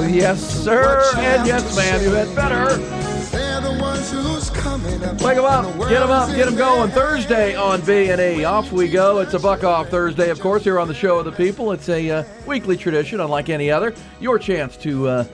Maybe then they'll Oh, yes, sir. And yes, ma'am. You say. had better. They're the ones who's coming up. Wake them up. Get them up. Get them going. Thursday on B&E. Off we go. It's a Buck Off Thursday, of course, here on the Show of the People. It's a uh, weekly tradition, unlike any other. Your chance to uh,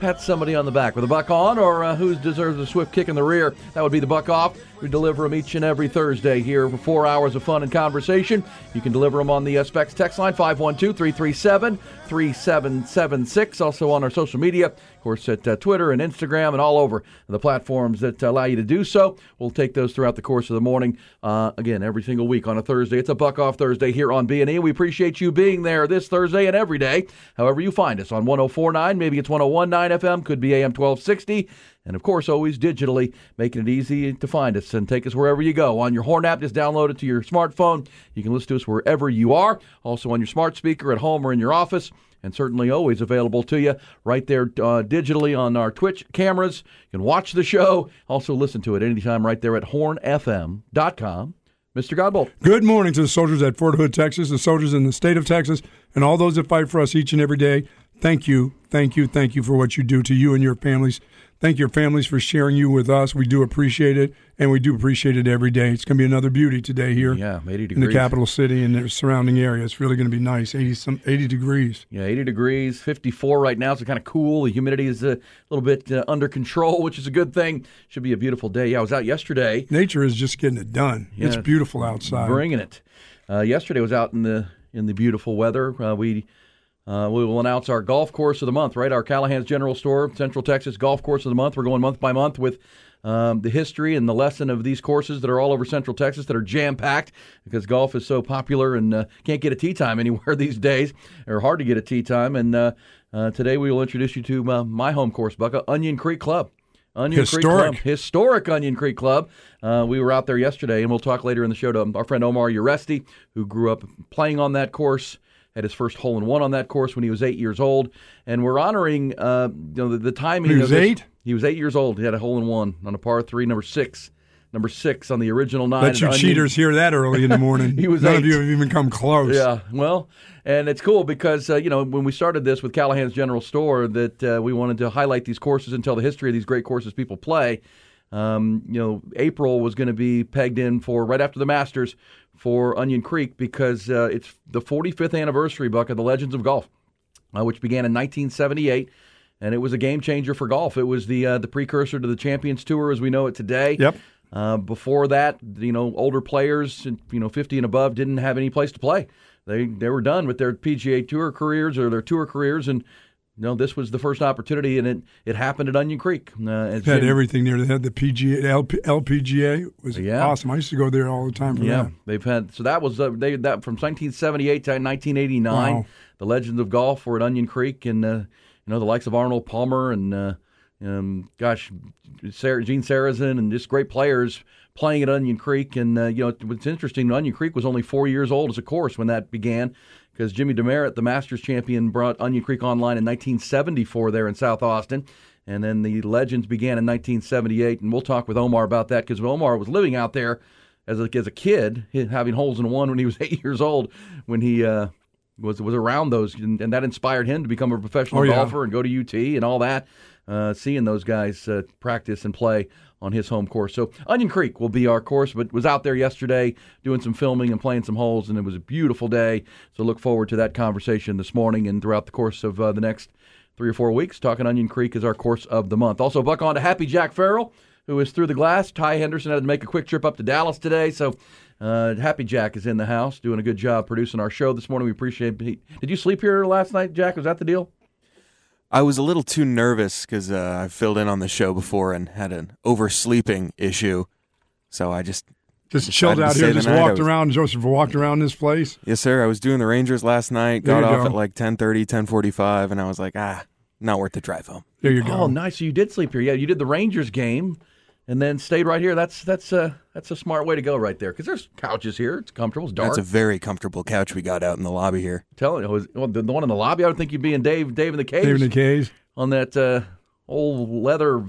pat somebody on the back with a buck on or uh, who deserves a swift kick in the rear. That would be the buck off. We deliver them each and every Thursday here for four hours of fun and conversation. You can deliver them on the uh, text line 512 337 3776. Also on our social media, of course, at uh, Twitter and Instagram and all over the platforms that allow you to do so. We'll take those throughout the course of the morning. Uh, again, every single week on a Thursday. It's a buck off Thursday here on B&E. We appreciate you being there this Thursday and every day, however you find us on 1049. Maybe it's 1019 FM, could be AM 1260. And of course, always digitally, making it easy to find us and take us wherever you go. On your Horn app, just download it to your smartphone. You can listen to us wherever you are. Also on your smart speaker at home or in your office. And certainly always available to you right there uh, digitally on our Twitch cameras. You can watch the show. Also listen to it anytime right there at hornfm.com. Mr. Godbolt. Good morning to the soldiers at Fort Hood, Texas, the soldiers in the state of Texas, and all those that fight for us each and every day. Thank you, thank you, thank you for what you do to you and your families. Thank your families for sharing you with us. We do appreciate it, and we do appreciate it every day. It's going to be another beauty today here Yeah, 80 degrees. in the capital city and the surrounding area. It's really going to be nice. 80 some 80 degrees. Yeah, 80 degrees, 54 right now, so kind of cool. The humidity is a little bit uh, under control, which is a good thing. Should be a beautiful day. Yeah, I was out yesterday. Nature is just getting it done. it's beautiful outside. bringing it. Uh, yesterday was out in the in the beautiful weather. Uh, we uh, we will announce our golf course of the month, right? Our Callahan's General Store, Central Texas golf course of the month. We're going month by month with um, the history and the lesson of these courses that are all over Central Texas that are jam packed because golf is so popular and uh, can't get a tee time anywhere these days, or hard to get a tee time. And uh, uh, today we will introduce you to uh, my home course, Bucka Onion Creek Club. Onion Historic. Creek Club, historic Onion Creek Club. Uh, we were out there yesterday, and we'll talk later in the show to our friend Omar Uresti, who grew up playing on that course, had his first hole in one on that course when he was eight years old, and we're honoring uh, you know the, the timing. He was this- eight? He was eight years old. He had a hole in one on a par three, number six, number six on the original nine. Let you cheaters hear that early in the morning. He was None eight. of you have even come close. Yeah, well, and it's cool because uh, you know when we started this with Callahan's General Store, that uh, we wanted to highlight these courses and tell the history of these great courses people play. Um, you know, April was going to be pegged in for right after the Masters for Onion Creek because uh, it's the 45th anniversary buck of the Legends of Golf, uh, which began in 1978. And it was a game changer for golf. It was the uh, the precursor to the Champions Tour as we know it today. Yep. Uh, before that, you know, older players, you know, 50 and above, didn't have any place to play. They they were done with their PGA Tour careers or their tour careers, and you know, this was the first opportunity, and it it happened at Onion Creek. Uh, Had Jim- everything there. They had the PGA, LP, LPGA was Yeah. awesome. I used to go there all the time for Yeah, that. they've had so that was uh, they that from 1978 to 1989. Wow. The Legends of Golf were at Onion Creek, and uh, you know the likes of Arnold Palmer and uh, um, gosh, Sarah, Gene Sarazen, and just great players playing at Onion Creek. And uh, you know what's interesting, Onion Creek was only four years old as a course when that began. Because Jimmy Demaret, the Masters champion, brought Onion Creek online in 1974 there in South Austin. And then the legends began in 1978. And we'll talk with Omar about that because Omar was living out there as a, as a kid, having holes in one when he was eight years old, when he uh, was was around those, and, and, that inspired him to become a professional oh, yeah. golfer and go to UT and all that. Uh, seeing those guys uh, practice and play on his home course. So Onion Creek will be our course, but was out there yesterday doing some filming and playing some holes, and it was a beautiful day. So look forward to that conversation this morning and throughout the course of uh, the next three or four weeks. Talking Onion Creek is our course of the month. Also, buck on to Happy Jack Farrell, who is through the glass. Ty Henderson had to make a quick trip up to Dallas today, so uh, Happy Jack is in the house doing a good job producing our show this morning. We appreciate it. Did you sleep here last night, Jack? Was that the deal? I was a little too nervous because uh, I filled in on the show before and had an oversleeping issue. So I just just chilled out here, just walked was, around. Joseph walked around this place. Yes, sir. I was doing the Rangers last night. Got off go. at like 10.30, 10.45, and I was like, ah, not worth the drive home. There you go. Oh, nice. So you did sleep here. Yeah, you did the Rangers game and then stayed right here. That's that's a uh, that's a smart way to go right there because there's couches here. It's comfortable. It's dark. That's a very comfortable couch we got out in the lobby here. Tell you, was, well, the, the, one in the lobby. I would think you'd be in Dave Dave in the cage. Dave in the cage on that uh, old leather.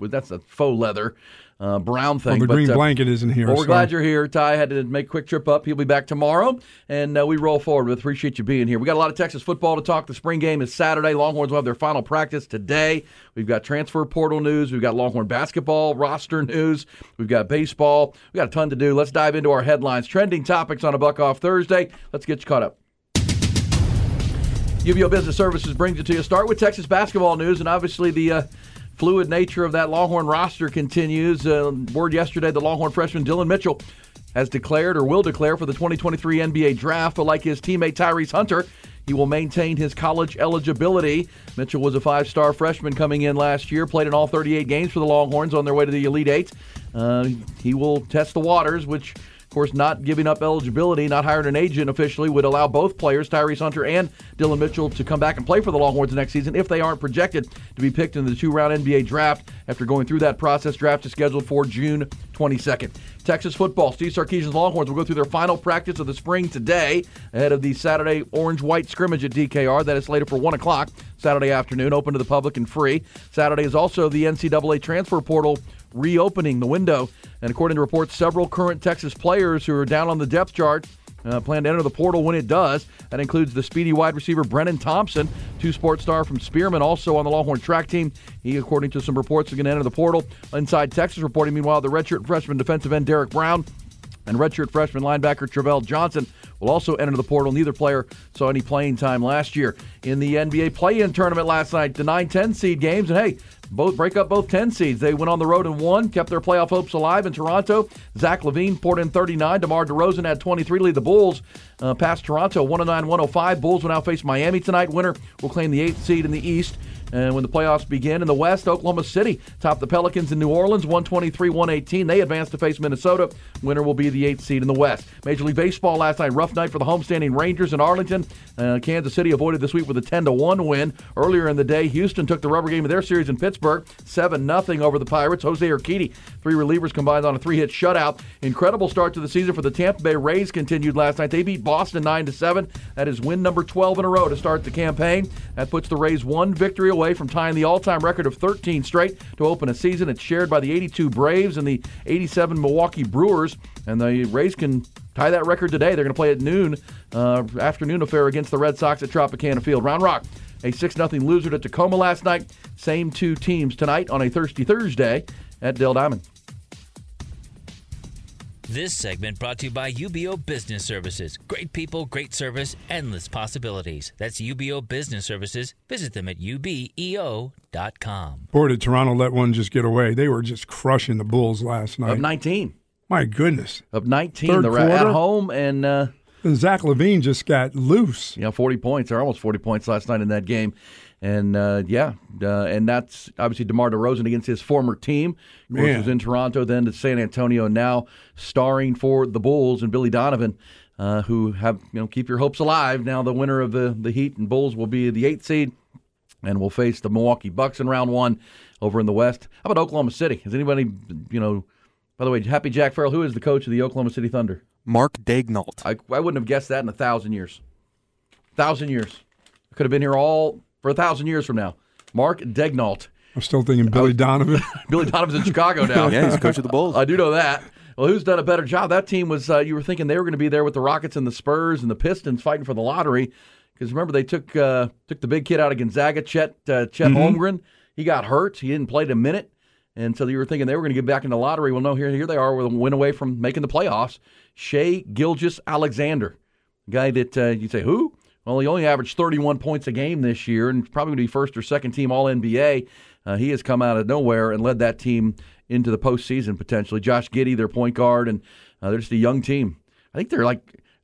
That's a faux leather uh, brown thing. Well, the but, green uh, blanket isn't here. Well, we're so. glad you're here. Ty had to make a quick trip up. He'll be back tomorrow, and uh, we roll forward. We appreciate you being here. We got a lot of Texas football to talk. The spring game is Saturday. Longhorns will have their final practice today. We've got transfer portal news. We've got Longhorn basketball roster news. We've got baseball. We got a ton to do. Let's dive into our headlines. Trending topics on a Buck Off Thursday. Let's get you caught up. UBEO Business Services brings it to you. Start with Texas basketball news, and obviously the uh, fluid nature of that Longhorn roster continues. Uh, word yesterday the Longhorn freshman Dylan Mitchell has declared or will declare for the 2023 NBA draft, but like his teammate Tyrese Hunter, he will maintain his college eligibility. Mitchell was a five star freshman coming in last year, played in all 38 games for the Longhorns on their way to the Elite Eight. Uh, he will test the waters, which of course, not giving up eligibility, not hiring an agent officially, would allow both players, Tyrese Hunter and Dylan Mitchell, to come back and play for the Longhorns next season if they aren't projected to be picked in the two round NBA draft after going through that process. Draft is scheduled for June 22nd. Texas football, Steve Sarkisian's Longhorns will go through their final practice of the spring today ahead of the Saturday orange white scrimmage at DKR. That is slated for 1 o'clock Saturday afternoon, open to the public and free. Saturday is also the NCAA transfer portal reopening the window. And according to reports, several current Texas players who are down on the depth chart uh, plan to enter the portal when it does. That includes the speedy wide receiver Brennan Thompson, two sports star from Spearman, also on the Longhorn track team. He, according to some reports, is going to enter the portal. Inside Texas reporting, meanwhile, the redshirt freshman defensive end Derek Brown and redshirt freshman linebacker Trevell Johnson will also enter the portal. Neither player saw any playing time last year. In the NBA play-in tournament last night, the 9-10 seed games, and hey, both break up both 10 seeds. They went on the road and won, kept their playoff hopes alive in Toronto. Zach LaVine poured in 39. DeMar DeRozan had 23 lead the Bulls uh, past Toronto 109 105. Bulls will now face Miami tonight. Winner will claim the eighth seed in the East. And when the playoffs begin in the West, Oklahoma City topped the Pelicans in New Orleans 123 118. They advance to face Minnesota. Winner will be the eighth seed in the West. Major League Baseball last night, rough night for the homestanding Rangers in Arlington. Uh, Kansas City avoided the sweep with a 10 1 win. Earlier in the day, Houston took the rubber game of their series in Pittsburgh 7 0 over the Pirates. Jose Urquidy, three relievers combined on a three hit shutout. Incredible start to the season for the Tampa Bay Rays continued last night. They beat Boston 9 7. That is win number 12 in a row to start the campaign. That puts the Rays one victory away from tying the all time record of 13 straight to open a season. It's shared by the 82 Braves and the 87 Milwaukee Brewers. And the Rays can tie that record today. They're going to play at noon, uh, afternoon affair against the Red Sox at Tropicana Field. Round Rock, a 6 0 loser to Tacoma last night. Same two teams tonight on a Thirsty Thursday at Dell Diamond. This segment brought to you by UBEO Business Services. Great people, great service, endless possibilities. That's UBEO Business Services. Visit them at ubeo.com. Boy, did Toronto let one just get away. They were just crushing the Bulls last night. Of 19. My goodness. Of 19. Third They're quarter. at home and. Uh, and Zach LaVine just got loose. Yeah, 40 points, or almost 40 points last night in that game. And uh, yeah, uh, and that's obviously DeMar DeRozan against his former team. Of course, was in Toronto, then to San Antonio, now starring for the Bulls and Billy Donovan, uh, who have you know keep your hopes alive. Now the winner of the the Heat and Bulls will be the eighth seed, and will face the Milwaukee Bucks in round one over in the West. How about Oklahoma City? Has anybody you know? By the way, Happy Jack Farrell, who is the coach of the Oklahoma City Thunder? Mark Daigneault. I, I wouldn't have guessed that in a thousand years. thousand years. Could have been here all for a thousand years from now. Mark Daigneault. I'm still thinking Billy Donovan. Billy Donovan's in Chicago now. Yeah, he's coach of the Bulls. I do know that. Well, who's done a better job? That team was. Uh, you were thinking they were going to be there with the Rockets and the Spurs and the Pistons fighting for the lottery. Because remember they took uh, took the big kid out of Gonzaga, Chet uh, Chet Holmgren. He got hurt. He didn't play a minute, and so you were thinking they were going to get back in the lottery. Well, no, here here they are with a win away from making the playoffs. Shai Gilgeous-Alexander, guy that uh, you say who? Well, he only averaged 31 points a game this year, and probably going to be first or second team All NBA. Uh, he has come out of nowhere and led that team into the postseason potentially. Josh Giddey, their point guard, and uh, they're just a young team. I think they're like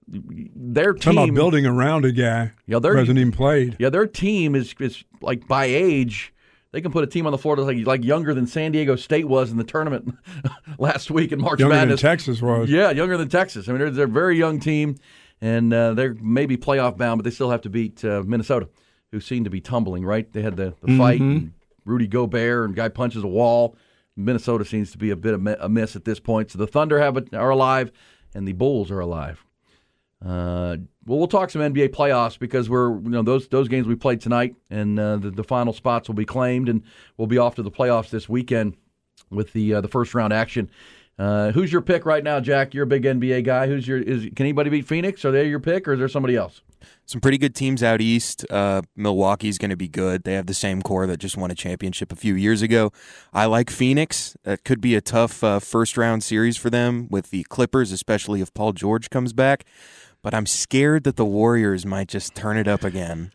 their team. Talking about building around a guy Yeah, they're- hasn't even played. Yeah, their team is is like by age. They can put a team on the floor that's like like younger than San Diego State was in the tournament last week in March Younger Madness. than Texas was. Yeah, younger than Texas. I mean, they're, they're a very young team, and uh, they're maybe playoff bound, but they still have to beat uh, Minnesota, who seem to be tumbling. Right? They had the, the fight, and Rudy Gobert, and guy punches a wall. Minnesota seems to be a bit of a miss at this point. So the Thunder have a, are alive, and the Bulls are alive. Uh, well, we'll talk some NBA playoffs because we're you know those those games we played tonight, and uh, the, the final spots will be claimed, and we'll be off to the playoffs this weekend with the uh, the first round action. Uh, who's your pick right now, Jack? You're a big NBA guy. Who's your is can anybody beat Phoenix? Are they your pick, or is there somebody else? Some pretty good teams out east. Uh, Milwaukee's going to be good. They have the same core that just won a championship a few years ago. I like Phoenix. That could be a tough uh, first round series for them with the Clippers, especially if Paul George comes back. But I'm scared that the Warriors might just turn it up again.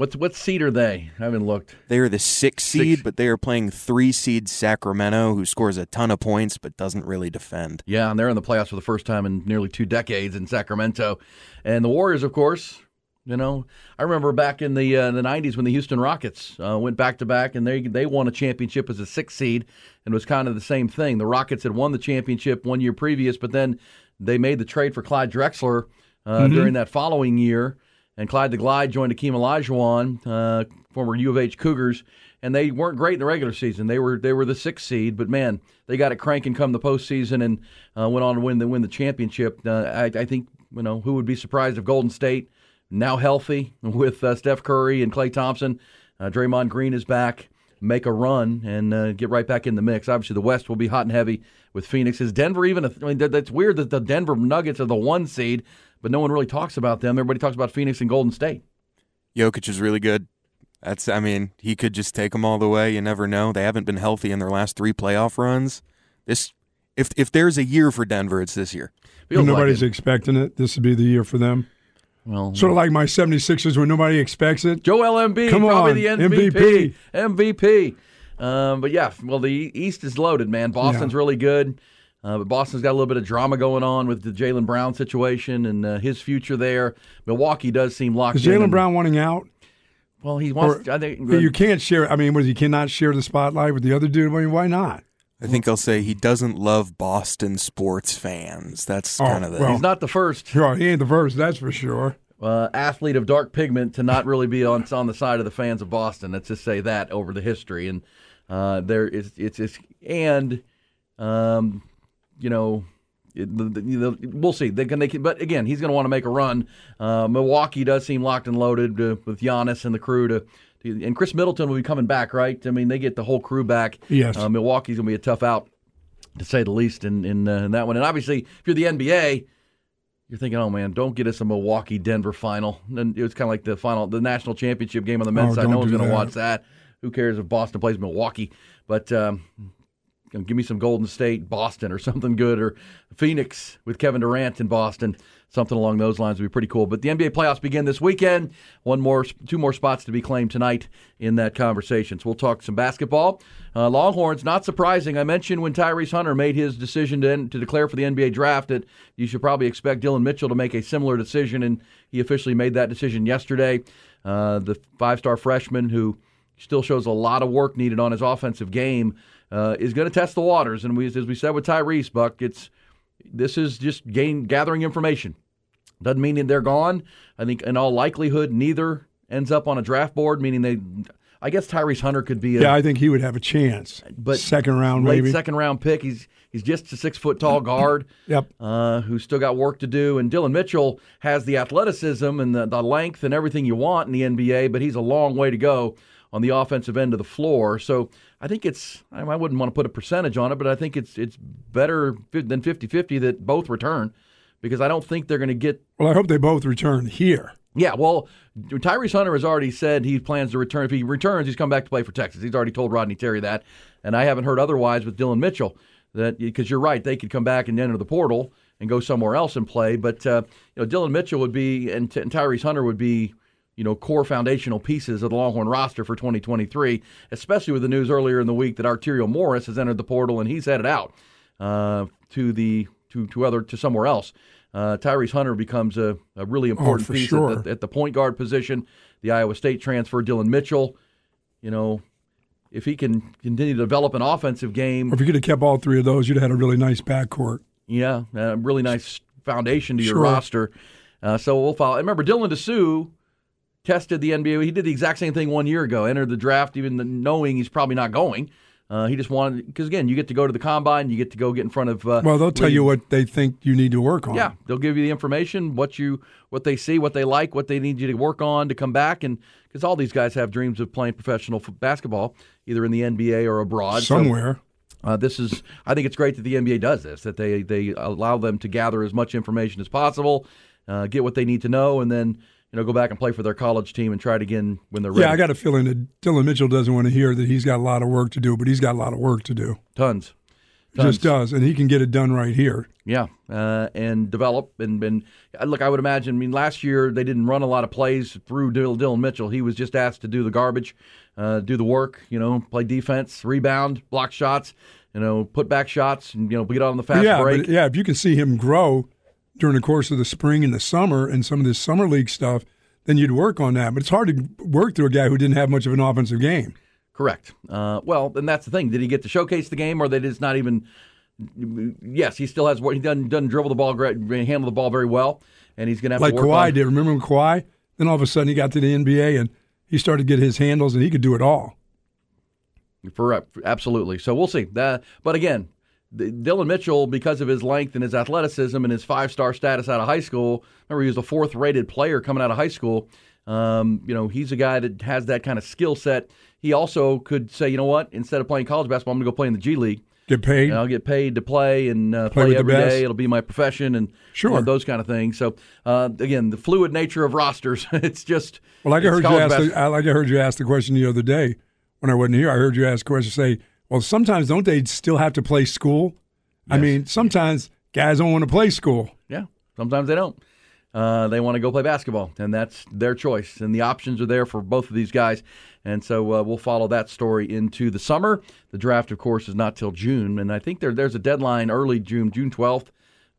What's what seed are they? I haven't looked. They are the sixth seed, Six. but they are playing three seed Sacramento, who scores a ton of points but doesn't really defend. Yeah, and they're in the playoffs for the first time in nearly two decades in Sacramento, and the Warriors, of course. You know, I remember back in the uh, the '90s when the Houston Rockets uh, went back to back, and they they won a championship as a six seed, and it was kind of the same thing. The Rockets had won the championship one year previous, but then they made the trade for Clyde Drexler uh, during that following year, and Clyde the Glide joined Akeem Olajuwon, uh, former U of H Cougars, and they weren't great in the regular season. They were they were the sixth seed, but man, they got it cranking come the postseason and uh, went on to win the win the championship. Uh, I, I think you know who would be surprised if Golden State now healthy with uh, Steph Curry and Klay Thompson, uh, Draymond Green is back. Make a run and uh, get right back in the mix. Obviously, the West will be hot and heavy with Phoenix. Is Denver even? A, I mean, that, that's weird that the Denver Nuggets are the one seed, but no one really talks about them. Everybody talks about Phoenix and Golden State. Jokic is really good. That's, I mean, he could just take them all the way. You never know. They haven't been healthy in their last three playoff runs. This, if if there's a year for Denver, it's this year. Feels When like nobody's it. expecting it, this would be the year for them. well, Sort of like my 76ers when nobody expects it. Joel Embiid, Come probably on, the MVP. MVP. MVP. Um, but yeah, well, the East is loaded, man. Boston's Yeah. really good. Uh, but Boston's got a little bit of drama going on with the Jaylen Brown situation and uh, his future there. Milwaukee does seem locked in. Is. Jaylen Brown wanting out? Well, he wants. Or- I think you can't share. I mean, was he cannot share the spotlight with the other dude? I mean, why not? I think I'll say he doesn't love Boston sports fans. That's Oh, kind of the. well. he's not the first Sure, he ain't the first. That's for sure. uh, athlete of dark pigment to not really be on on the side of the fans of Boston. Let's just say that over the history, and uh, there is it's, it's and um, you know. It, the, the, the, we'll see. They can, they can, but again, he's going to want to make a run. Uh, Milwaukee does seem locked and loaded uh, with Giannis and the crew to, to, and Khris Middleton will be coming back, right? I mean, they get the whole crew back. Yes. Uh, Milwaukee's going to be a tough out, to say the least, in in, uh, in that one. And obviously, if you're the NBA, you're thinking, oh man, don't get us a Milwaukee Denver final. And it was kind of like the final, the national championship game on the men's Oh, side. No one's going to watch that. Who cares if Boston plays Milwaukee? But um, you know, give me some Golden State, Boston, or something good, or Phoenix with Kevin Durant in Boston. Something along those lines would be pretty cool. But the NBA playoffs begin this weekend. One more, two more spots to be claimed tonight in that conversation. So we'll talk some basketball. Uh, Longhorns, not surprising. I mentioned when Tyrese Hunter made his decision to, to declare for the NBA draft that you should probably expect Dylan Mitchell to make a similar decision, and he officially made that decision yesterday. Uh, the five-star freshman who still shows a lot of work needed on his offensive game, uh, is going to test the waters. And we, as we said with Tyrese, Buck, it's this is just gain gathering information. Doesn't mean they're gone. I think in all likelihood, neither ends up on a draft board, meaning they. I guess Tyrese Hunter could be a Yeah, I think he would have a chance. but second round, late maybe. second round pick. He's he's just a six foot tall guard. Yep. Uh, who's still got work to do. And Dylan Mitchell has the athleticism and the, the length and everything you want in the NBA, but he's a long way to go on the offensive end of the floor. So I think it's I wouldn't want to put a percentage on it, but I think it's it's better than 50-50 that both return because I don't think they're going to get Well, I hope they both return here. yeah, well, Tyrese Hunter has already said he plans to return. If he returns, he's come back to play for Texas. He's already told Rodney Terry that, and I haven't heard otherwise with Dylan Mitchell. That because you're right, they could come back and enter the portal and go somewhere else and play. But uh, you know, Dylan Mitchell would be and, T- and Tyrese Hunter would be you know core foundational pieces of the Longhorn roster for 2023, especially with the news earlier in the week that Arterio Morris has entered the portal and he's headed out uh, to the to to other to somewhere else. Uh, Tyrese Hunter becomes a, a really important for piece sure. at, the, at the point guard position. The Iowa State transfer, Dylan Mitchell. You know, if he can continue to develop an offensive game, Or if you could have kept all three of those, you'd have had a really nice backcourt. yeah, a really nice foundation to your Sure. roster. Uh, so we'll follow. I remember Dylan Disu tested the NBA. He did the exact same thing one year ago. Entered the draft even knowing he's probably not going. Uh, he just wanted because again, you get to go to the combine, you get to go get in front of. Uh, Well, they'll tell you what they think you need to work on. Yeah, they'll give you the information, what you, what they see, what they like, what they need you to work on to come back, and because all these guys have dreams of playing professional basketball, either in the NBA or abroad. So, Somewhere. uh, this is, I think it's great that the NBA does this, that they they allow them to gather as much information as possible, uh, get what they need to know, and then you know go back and play for their college team and try it again when they're ready. Yeah, I got a feeling that Dylan Mitchell doesn't want to hear that he's got a lot of work to do, but he's got a lot of work to do. tons. He just does, and he can get it done right here. Yeah, uh, and develop and, and uh, look. I would imagine. I mean, last year they didn't run a lot of plays through Dylan, Dylan Mitchell. He was just asked to do the garbage, uh, do the work. You know, play defense, rebound, block shots. You know, put back shots, and you know, get on the fast yeah, break. but yeah, if you can see him grow during the course of the spring and the summer and some of this summer league stuff, then you'd work on that. But it's hard to work through a guy who didn't have much of an offensive game. Correct. Uh, well, and that's the thing. Did he get to showcase the game, or they just not even? Yes, he still has. What he doesn't doesn't dribble the ball, handle the ball very well, and he's going to have like to work Kawhi on, did. Remember when Kawhi? Then all of a sudden he got to the NBA and he started to get his handles and he could do it all. For absolutely. So we'll see. That, but again, Dylan Mitchell, because of his length and his athleticism and his five-star status out of high school, remember he was a fourth-rated player coming out of high school. Um, you know, he's a guy that has that kind of skill set. He also could say, you know what? Instead of playing college basketball, I'm going to go play in the G League. Get paid. I'll get paid to play and uh, Play play, the every day. It'll be my profession and Sure. you know, those kind of things. So uh, again, the fluid nature of rosters. it's just Well, like I heard you ask, the, I- like I heard you ask the question the other day when I wasn't here. I heard you ask a question. Say, well, sometimes don't they still have to play school? I mean, sometimes guys don't want to play school. Yeah, sometimes they don't. Uh, they want to go play basketball, and that's their choice. And the options are there for both of these guys. And so uh, we'll follow that story into the summer. The draft, of course, is not till June, and I think there, there's a deadline early June, June 12th.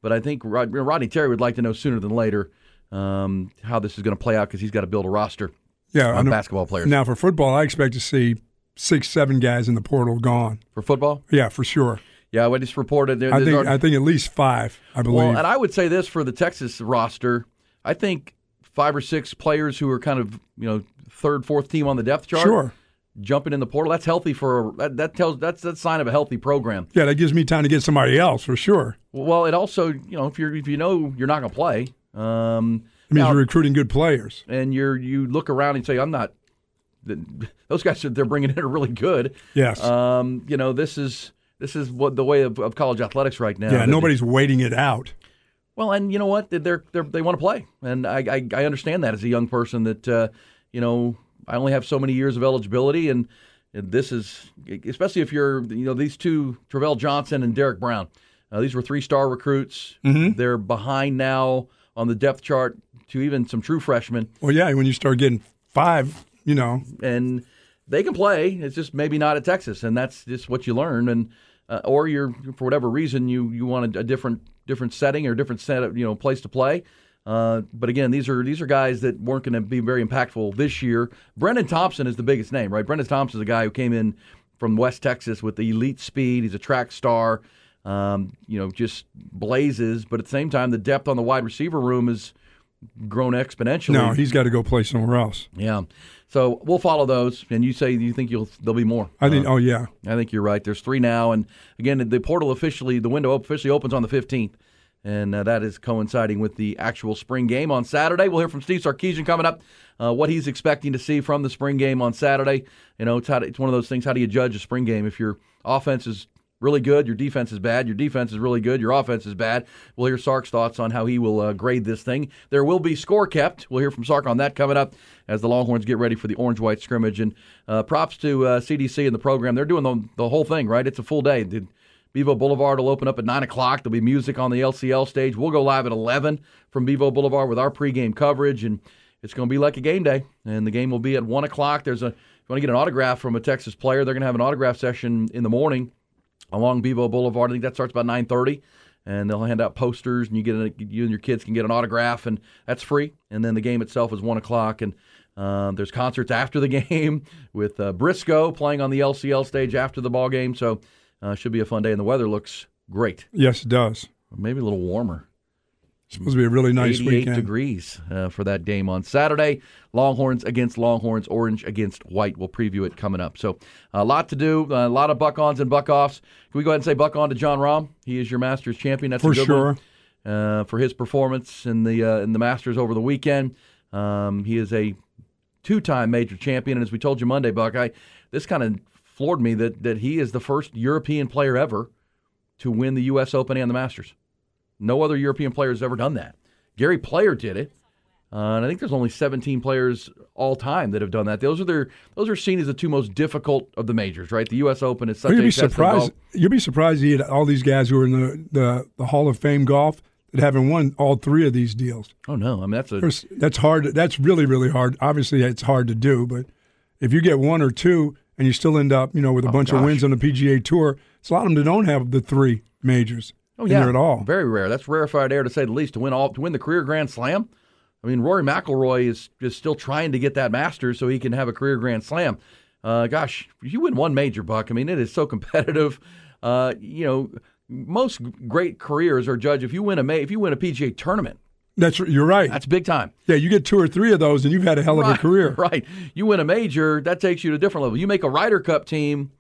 But I think Rod, Rodney Terry would like to know sooner than later um, how this is going to play out because he's got to build a roster Yeah, know- basketball players. Now for football, I expect to see six, seven guys in the portal gone. For football, Yeah, for sure. yeah, I just reported. There, I think already- I think at least five. I believe. Well, and I would say this for the Texas roster. I think five or six players who are kind of you know third, fourth team on the depth chart. Sure. Jumping in the portal, that's healthy for a, that, that tells that's that sign of a healthy program. yeah, that gives me time to get somebody else for sure. Well, it also you know if you're if you know you're not going to play, um, It means now- you're recruiting good players. and you're you look around and say I'm not. Those guys that they're bringing in are really good. Yes. Um, you know this is this is what the way of, of college athletics right now. yeah, nobody's waiting it out. Well, and you know what? They're, they're they want to play, and I, I I understand that as a young person that uh, you know I only have so many years of eligibility, and, and this is especially if you're you know these two Trevell Johnson and Derek Brown. Uh, these were three star recruits. They're behind now on the depth chart to even some true freshmen, Well, yeah, when you start getting five, you know, and they can play. It's just maybe not at Texas, and that's just what you learn. And uh, or you're for whatever reason you you want a, a different different setting or different set of you know place to play. Uh, but again, these are these are guys that weren't going to be very impactful this year. Brendan Thompson is the biggest name, right? Brendan Thompson is a guy who came in from West Texas with the elite speed. He's a track star. Um, you know, just blazes. But at the same time, the depth on the wide receiver room is grown exponentially. No, he's got to go play somewhere else. Yeah. So we'll follow those. And you say you think you'll there'll be more. I think. Uh, oh yeah. I think you're right. There's three now, and again, the portal officially, the window officially opens on the 15th, and uh, that is coinciding with the actual spring game on Saturday. We'll hear from Steve Sarkisian coming up, uh, what he's expecting to see from the spring game on Saturday. You know, it's, how to, it's one of those things. How do you judge a spring game if your offense is really good, your defense is bad, your defense is really good, your offense is bad? We'll hear Sark's thoughts on how he will uh, grade this thing. There will be score kept. We'll hear from Sark on that coming up as the Longhorns get ready for the orange white scrimmage. And uh, props to uh, CDC and the program. They're doing the, the whole thing, right? It's a full day. The Bevo Boulevard will open up at 9 o'clock. There'll be music on the LCL stage. We'll go live at 11 from Bevo Boulevard with our pregame coverage. And it's going to be like a game day. And the game will be at 1 o'clock. There's a, if you want to get an autograph from a Texas player, they're going to have an autograph session in the morning along Bevo Boulevard. I think that starts about 9:30, and they'll hand out posters, and you get a, you and your kids can get an autograph, and that's free. And then the game itself is one o'clock, and um, there's concerts after the game with uh, Briscoe playing on the LCL stage after the ball game. So uh, should be a fun day, and the weather looks great. Yes, it does. Maybe a little warmer. It's supposed to be a really nice 88 weekend. degrees uh, for that game on Saturday. Longhorns against Longhorns, Orange against White. We'll preview it coming up. So a lot to do, a lot of buck ons and buck offs. Can we go ahead and say buck on to Jon Rahm? He is your Masters champion. That's For a good sure. one. Uh, for his performance in the uh, in the Masters over the weekend. Um, he is a two-time major champion, and as we told you Monday, Buck, I this kind of floored me that that he is the first European player ever to win the U.S. Open and the Masters. No other European player has ever done that. Gary Player did it, uh, and I think there's only 17 players all time that have done that. Those are their those are seen as the two most difficult of the majors, right? The U.S. Open is such Well, you'd a be surprised. You'd be surprised get all these guys who are in the, the, the Hall of Fame golf that haven't won all three of these deals. Oh no, I mean that's a That's hard. That's really really hard. Obviously, it's hard to do. But if you get one or two and you still end up, you know, with a Oh, bunch gosh. of wins on the PGA Tour, it's a lot of them that don't have the three majors. Oh yeah there at all. Very rare. That's rarefied air to say the least. To win all to win the career Grand Slam. I mean, Rory McIlroy is is still trying to get that Masters so he can have a career Grand Slam. Uh, gosh, you win one major, Buck. I mean, it is so competitive. Uh, you know, most great careers are judged if you win a ma- if you win a PGA tournament. That's you're right. That's big time. yeah, you get two or three of those, and you've had a hell of a career. Right. You win a major, that takes you to a different level. You make a Ryder Cup team,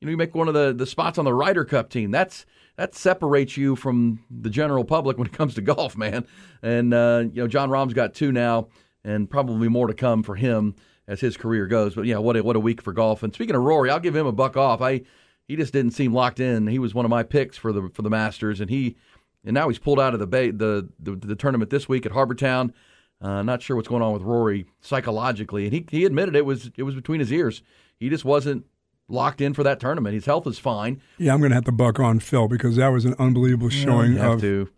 you know, you make one of the, the spots on the Ryder Cup team. That's that separates you from the general public when it comes to golf, man. And uh, you know, Jon Rahm's got two now, and probably more to come for him as his career goes. But yeah, what a, what a week for golf. And speaking of Rory, I'll give him a buck off. I he just didn't seem locked in. He was one of my picks for the for the Masters, and he and now he's pulled out of the bay, the, the the tournament this week at Harbortown. Uh, not sure what's going on with Rory psychologically, and he he admitted it was it was between his ears. He just wasn't locked in for that tournament. His health is fine. Yeah, I'm going to have to buck on Phil because that was an unbelievable showing You have of to,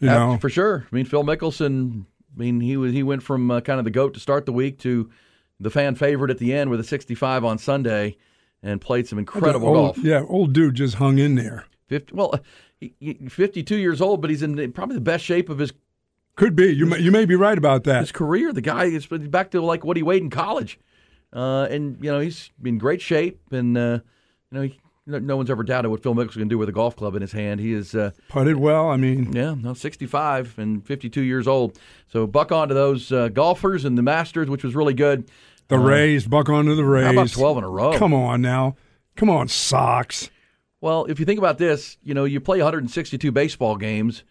you have know for sure. I mean, Phil Mickelson. I mean, he was he went from uh, kind of the goat to start the week to the fan favorite at the end with a 65 on Sunday, and played some incredible old, golf. Yeah, old dude just hung in there. 50, well, he, he, 52 years old, but he's in probably the best shape of his Could be. You may, you may be right about that. his career. The guy is back to like what he weighed in college, uh, and you know he's in great shape, and uh, you know he, no, no one's ever doubted what Phil Mickelson can do with a golf club in his hand. He is, uh, Putted well. I mean, yeah, no, 65 and 52 years old. So buck on to those uh, golfers and the Masters, which was really good. the Rays, buck onto the Rays. How about 12 in a row? Come on now. Come on, Sox. Well, if you think about this, you know, you play 162 baseball games.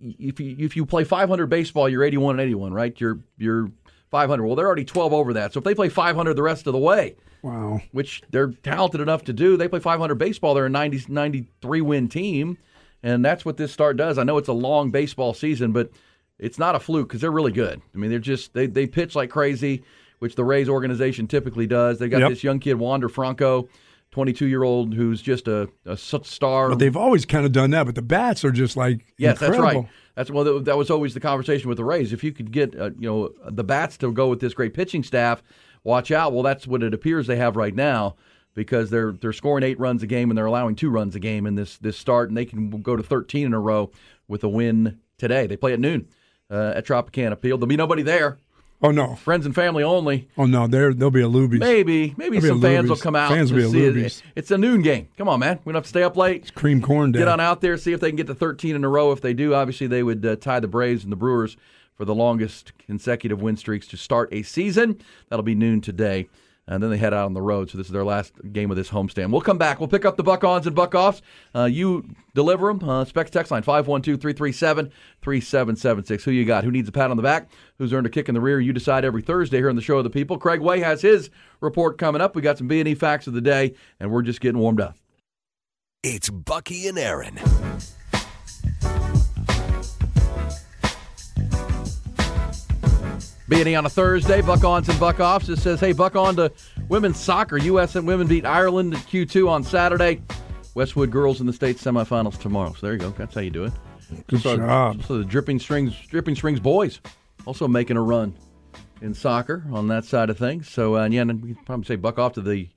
If you if you play 500 baseball, you're 81 and 81, right? You're you're 500. Well, they're already 12 over that. So if they play 500 the rest of the way, Wow. which they're talented enough to do, they play 500 baseball. They're a 90 93 win team, and that's what this start does. I know it's a long baseball season, but it's not a fluke because they're really good. I mean, they're just they they pitch like crazy, which the Rays organization typically does. They got Yep. this young kid Wander Franco. 22 year old who's just a star. But they've always kind of done that, but the bats are just like yes, that's right. That's well, that- that was always the conversation with the Rays. If you could get uh, you know the bats to go with this great pitching staff, watch out. Well, that's what it appears they have right now because they're they're scoring eight runs a game and they're allowing two runs a game in this this start, and they can go to 13 in a row with a win today. They play at noon uh, at Tropicana Field. There'll be nobody there. Oh no. Friends and family only. Oh no. There there'll be a Luby's. Maybe, maybe There'll some fans will come out. Fans will be see a it. It's a noon game. Come on, man. We don't have to stay up late. It's cream corn day. Get on out there, see if they can get to 13 in a row. If they do, obviously they would uh, tie the Braves and the Brewers for the longest consecutive win streaks to start a season. That'll be noon today. And then they head out on the road. So this is their last game of this homestand. We'll come back. We'll pick up the buck ons and buck offs. Uh, you deliver them. Uh, Specs text line 512 337 3776. Who you got? Who needs a pat on the back? Who's earned a kick in the rear? You decide every Thursday here on the Show of the People. Craig Way has his report coming up. We got some B&E facts of the day, and we're just getting warmed up. It's Bucky and Aaron. B&E on a Thursday, buck ons and buck offs. It says, hey, buck on to women's soccer. U.S. and women beat Ireland in Q2 on Saturday. Westwood girls in the state semifinals tomorrow. So there you go. That's how you do it. Good so, job. So the Dripping Springs, Dripping Springs boys, also making a run in soccer on that side of things. So uh, yeah, and we probably say buck off to the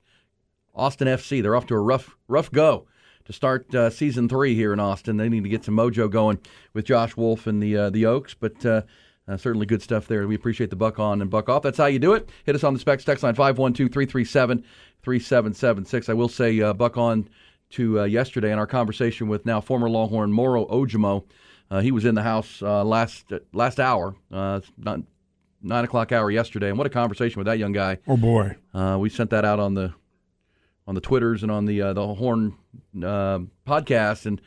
Austin FC. They're off to a rough, rough go to start uh, season three here in Austin. They need to get some mojo going with Josh Wolff and the uh, the Oaks, but. Uh, uh, certainly good stuff there. We appreciate the buck on and buck off. That's how you do it. Hit us on the specs text line 512 337 3776. I will say uh, buck on to uh, yesterday in our conversation with now former Longhorn Moro Ojomo. Uh, he was in the house uh, last last hour, uh, not, nine o'clock hour yesterday, and what a conversation with that young guy. Oh boy, we sent that out on the on the twitters and on the the Horn podcast, and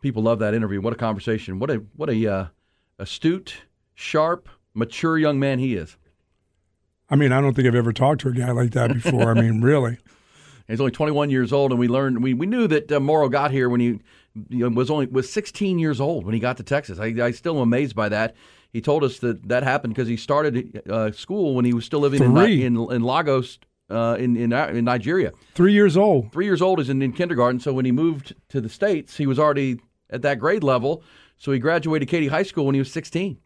people love that interview. What a conversation! What a what a astute sharp, mature young man he is. I mean, I don't think I've ever talked to a guy like that before. I mean, really. He's only 21 years old, and we learned we, we knew that uh, Moro got here when he you know, was only was 16 years old when he got to Texas. I, I still am amazed by that. He told us that that happened because he started uh, school when he was still living in, in, in Lagos uh, in, in, in Nigeria. Three years old. Three years old is in, in kindergarten. So when he moved to the states, he was already at that grade level. So he graduated Katy High School when he was 16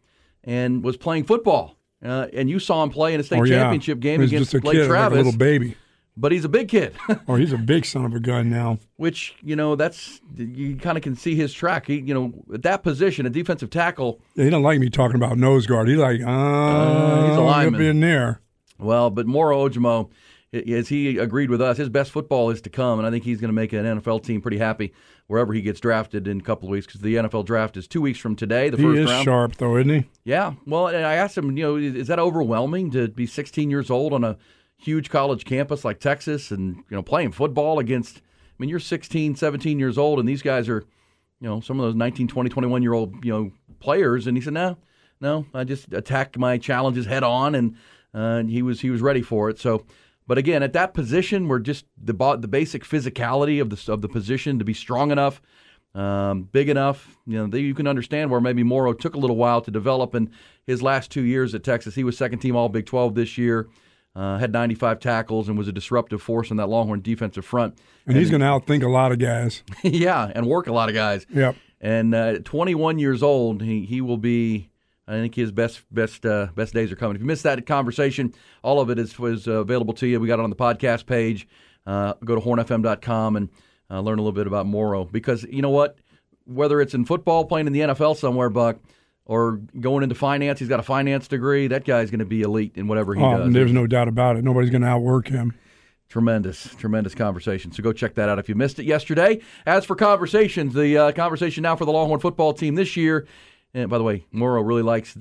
and was playing football. Uh, and you saw him play in a state oh, yeah. championship game against just a Blake kid, Travis. Like a little baby. But he's a big kid. oh, he's a big son of a gun now. Which you know, that's you kind of can see his track. He, you know, at that position, a defensive tackle. Yeah, he don't like me talking about nose guard. He's like, uh, uh he's a lineman. in there. Well, but Moro Ojomo, as he agreed with us, his best football is to come, and I think he's going to make an NFL team pretty happy wherever he gets drafted in a couple of weeks because the NFL draft is two weeks from today. The he first is round. sharp, though, isn't he? Yeah. Well, and I asked him, you know, is that overwhelming to be 16 years old on a huge college campus like Texas and you know playing football against? I mean, you're 16, 17 years old, and these guys are, you know, some of those 19, 20, 21 year old, you know, players. And he said, no, no, I just attack my challenges head on, and uh, he was he was ready for it. So. But again, at that position, we're just the the basic physicality of the of the position to be strong enough, um, big enough. You know, you can understand where maybe Moro took a little while to develop. In his last two years at Texas, he was second team All Big 12 this year. Uh, had 95 tackles and was a disruptive force in that Longhorn defensive front. And, and he's going to outthink a lot of guys. yeah, and work a lot of guys. Yep. And uh, 21 years old, he he will be I think his best best uh, best days are coming. If you missed that conversation, all of it is was uh, available to you. We got it on the podcast page. Uh, go to hornfm.com and uh, learn a little bit about Moro because you know what, whether it's in football, playing in the NFL somewhere, Buck, or going into finance, he's got a finance degree. That guy's going to be elite in whatever he oh, does. There's no doubt about it. Nobody's going to outwork him. Tremendous, tremendous conversation. So go check that out if you missed it yesterday. As for conversations, the uh, conversation now for the Longhorn football team this year and by the way, Moro really likes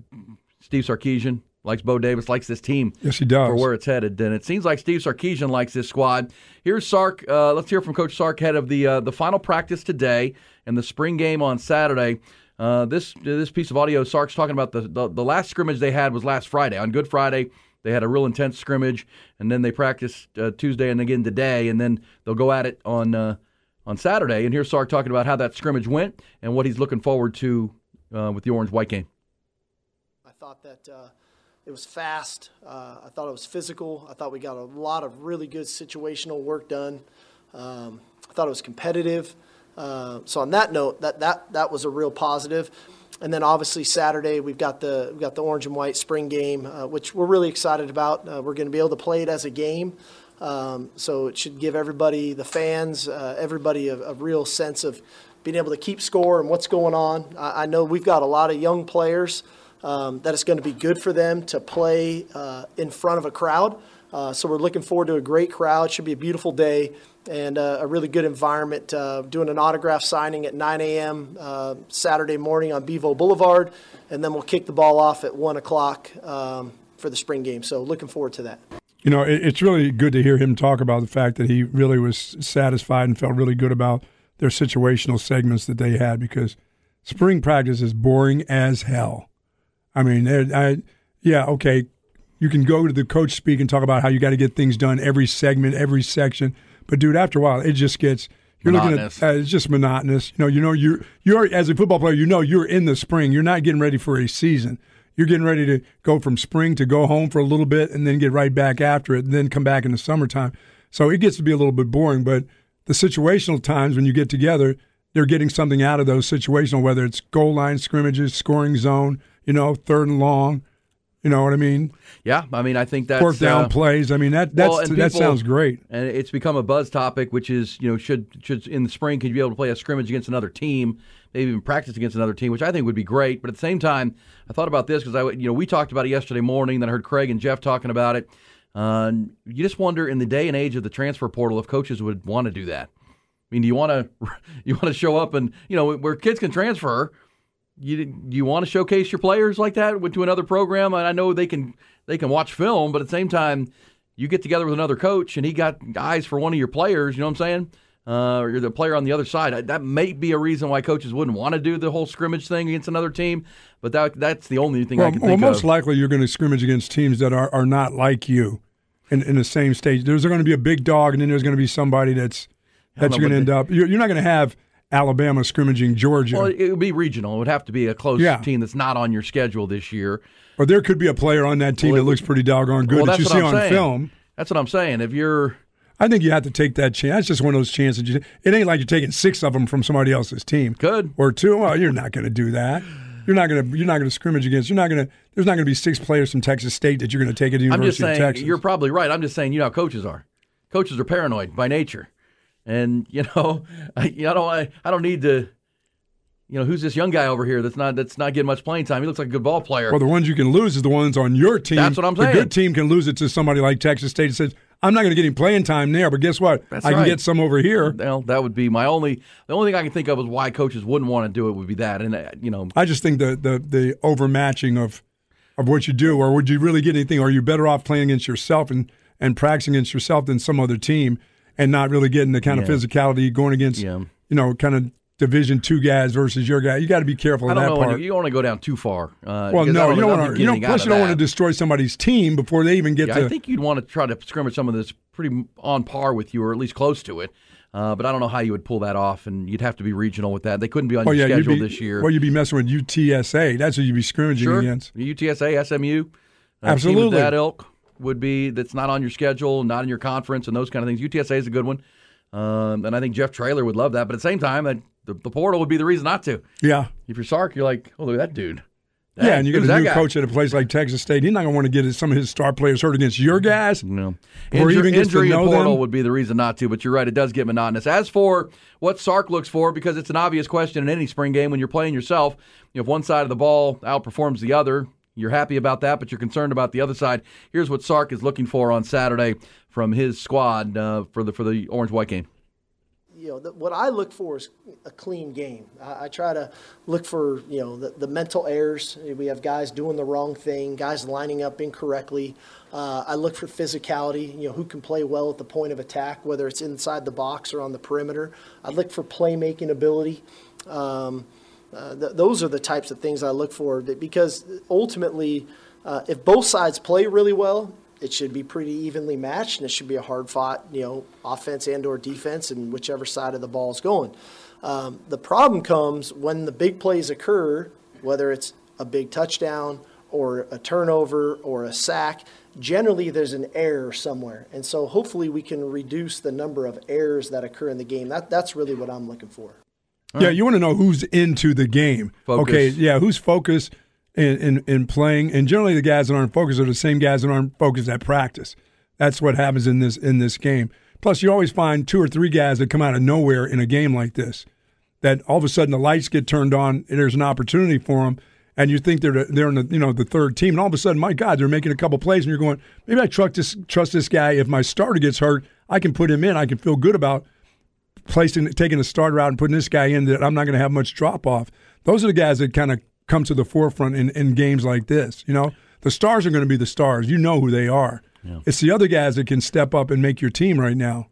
Steve Sarkisian, likes Bo Davis, likes this team. Yes, he does. For where it's headed. And it seems like Steve Sarkisian likes this squad. Here's Sark. Uh, let's hear from Coach Sark, head of the uh, the final practice today and the spring game on Saturday. Uh, this this piece of audio, Sark's talking about the, the, the last scrimmage they had was last Friday. On Good Friday, they had a real intense scrimmage, and then they practiced uh, Tuesday and again today, and then they'll go at it on uh, on Saturday. And here's Sark talking about how that scrimmage went and what he's looking forward to uh, with the orange white game? I thought that uh, it was fast. Uh, I thought it was physical. I thought we got a lot of really good situational work done. Um, I thought it was competitive. Uh, so on that note, that, that, that was a real positive. And then obviously Saturday we've got the we've got the orange and white spring game, uh, which we're really excited about. Uh, we're going to be able to play it as a game. Um, so it should give everybody, the fans, everybody a, a real sense of being able to keep score and what's going on. I, I know we've got a lot of young players um, that it's going to be good for them to play uh, in front of a crowd. Uh, so we're looking forward to a great crowd. Should be a beautiful day, and uh, a really good environment. Uh, doing an autograph signing at 9 a.m. Uh, Saturday morning on Bevo Boulevard, and then we'll kick the ball off at 1 o'clock um, for the spring game. So looking forward to that. You know, it, it's really good to hear him talk about the fact that he really was satisfied and felt really good about their situational segments that they had because spring practice is boring as hell. I mean, I, yeah, okay, you can go to the coach speak and talk about how you got to get things done every segment, every section. But dude, after a while, it just gets you're monotonous. looking at uh, it's just monotonous. You know, you know you're you're as a football player, you know you're in the spring. You're not getting ready for a season. You're getting ready to go from spring to go home for a little bit and then get right back after it, and then come back in the summertime. So it gets to be a little bit boring. But the situational times when you get together, they're getting something out of those situational, whether it's goal line scrimmages, scoring zone, you know, third and long. You know what I mean? Yeah, I mean, I think that's fourth down uh, plays. I mean, that well, that people- sounds great. And it's become a buzz topic, which is you know should should in the spring could you be able to play a scrimmage against another team, maybe even practice against another team, which I think would be great. But at the same time, I thought about this because I you know we talked about it yesterday morning, then I heard Craig and Jeff talking about it. Uh, you just wonder in the day and age of the transfer portal if coaches would want to do that. I mean, do you want to you want to show up and you know where kids can transfer? You do you want to showcase your players like that to another program? And I know they can they can watch film, but at the same time, you get together with another coach and he got eyes for one of your players. You know what I'm saying? Uh, or you're the player on the other side. That may be a reason why coaches wouldn't want to do the whole scrimmage thing against another team. But that that's the only thing I Well, can well think most of. likely you're going to scrimmage against teams that are, are not like you in, in the same stage. There's going to be a big dog, and then there's going to be somebody that's I don't that's going to end up. You're, you're not going to have Alabama scrimmaging Georgia, Well, it would be regional. It would have to be a close Yeah. team that's not on your schedule this year. or there could be a player on that team Well, that looks pretty doggone good well, that you see on saying. film. That's what I'm saying. If you're I think you have to take that chance. That's just one of those chances. You, it ain't like you're taking six of them from somebody else's team. Good or two. Well, you're not going to do that. You're not going to. You're not going to scrimmage against. You're not going to. There's not going to be six players from Texas State that you're going to take at the I'm University just saying of Texas. you're probably right. I'm just saying you know how coaches are. Coaches are paranoid by nature, and you know I, you know, I don't I don't need to. You know who's this young guy over here that's not that's not getting much playing time. He looks like a good ball player. Well, the ones you can lose is the ones on your team. That's what I'm The saying. good team can lose it to somebody like Texas State that says, "I'm not going to get any playing time there, but guess what? That's I can right. get some over here." Well, that would be my only. The only thing I can think of is why coaches wouldn't want to do it would be that, and uh, you know, I just think the the the overmatching of of what you do, or would you really get anything? Or are you better off playing against yourself and and practicing against yourself than some other team, and not really getting the kind Yeah. of physicality going against Yeah. you know kind of Division two guys versus your guy? You got to be careful I in don't that know. part. You, you don't want to go down too far. Uh, well, no, you don't want to. You out plus you don't want to destroy somebody's team before they even get Yeah, to. I think you'd want to try to scrimmage someone that's pretty on par with you, or at least close to it. Uh, but I don't know how you would pull that off, and you'd have to be regional with that. They couldn't be on oh your yeah, schedule be, this year. Well, you'd be messing with UTSA. That's who you'd be scrimmaging sure, against. UTSA, SMU, of Absolutely. that ilk would be that's not on your schedule, not in your conference, and those kind of things. UTSA is a good one, um, and I think Jeff Traylor would love that. But at the same time, that the, the portal would be the reason not to. Yeah. If you're Sark, you're like, oh look at that dude. Yeah, and you get a new guy? coach at a place like Texas State. He's not going to want to get some of his star players hurt against your guys. No. Before he Injury, even to injury know portal them. would be the reason not to, but you're right, it does get monotonous. As for what Sark looks for, because it's an obvious question in any spring game when you're playing yourself, if one side of the ball outperforms the other, you're happy about that, but you're concerned about the other side. Here's what Sark is looking for on Saturday from his squad uh, for the for the orange white game. You know, the, what I look for is a clean game. I, I try to look for, you know, the, the mental errors. We have guys doing the wrong thing, guys lining up incorrectly. Uh, I look for physicality, you know, who can play well at the point of attack, whether it's inside the box or on the perimeter. I look for playmaking ability. Um, uh, th- those are the types of things I look for because ultimately, uh, if both sides play really well, it should be pretty evenly matched, and it should be a hard fought, you know, offense and or defense, and whichever side of the ball is going. Um, the problem comes when the big plays occur, whether it's a big touchdown or a turnover or a sack. Generally, there's an error somewhere, and so hopefully we can reduce the number of errors that occur in the game. That that's really what I'm looking for. Yeah, you want to know who's into the game. Focus. Okay, yeah, who's focused in, in, in playing, and generally the guys that aren't focused are the same guys that aren't focused at practice. That's what happens in this in this game. Plus, you always find two or three guys that come out of nowhere in a game like this. That all of a sudden the lights get turned on, and there's an opportunity for them, and you think they're they're in the you know the third team, and all of a sudden, my God, they're making a couple plays, and you're going, maybe I trust this trust this guy. If my starter gets hurt, I can put him in. I can feel good about placing, taking a starter out and putting this guy in that I'm not going to have much drop off. Those are the guys that kind of come to the forefront in, in games like this. You know, the stars are going to be the stars. You know who they are. Yeah. It's the other guys that can step up and make your team right now.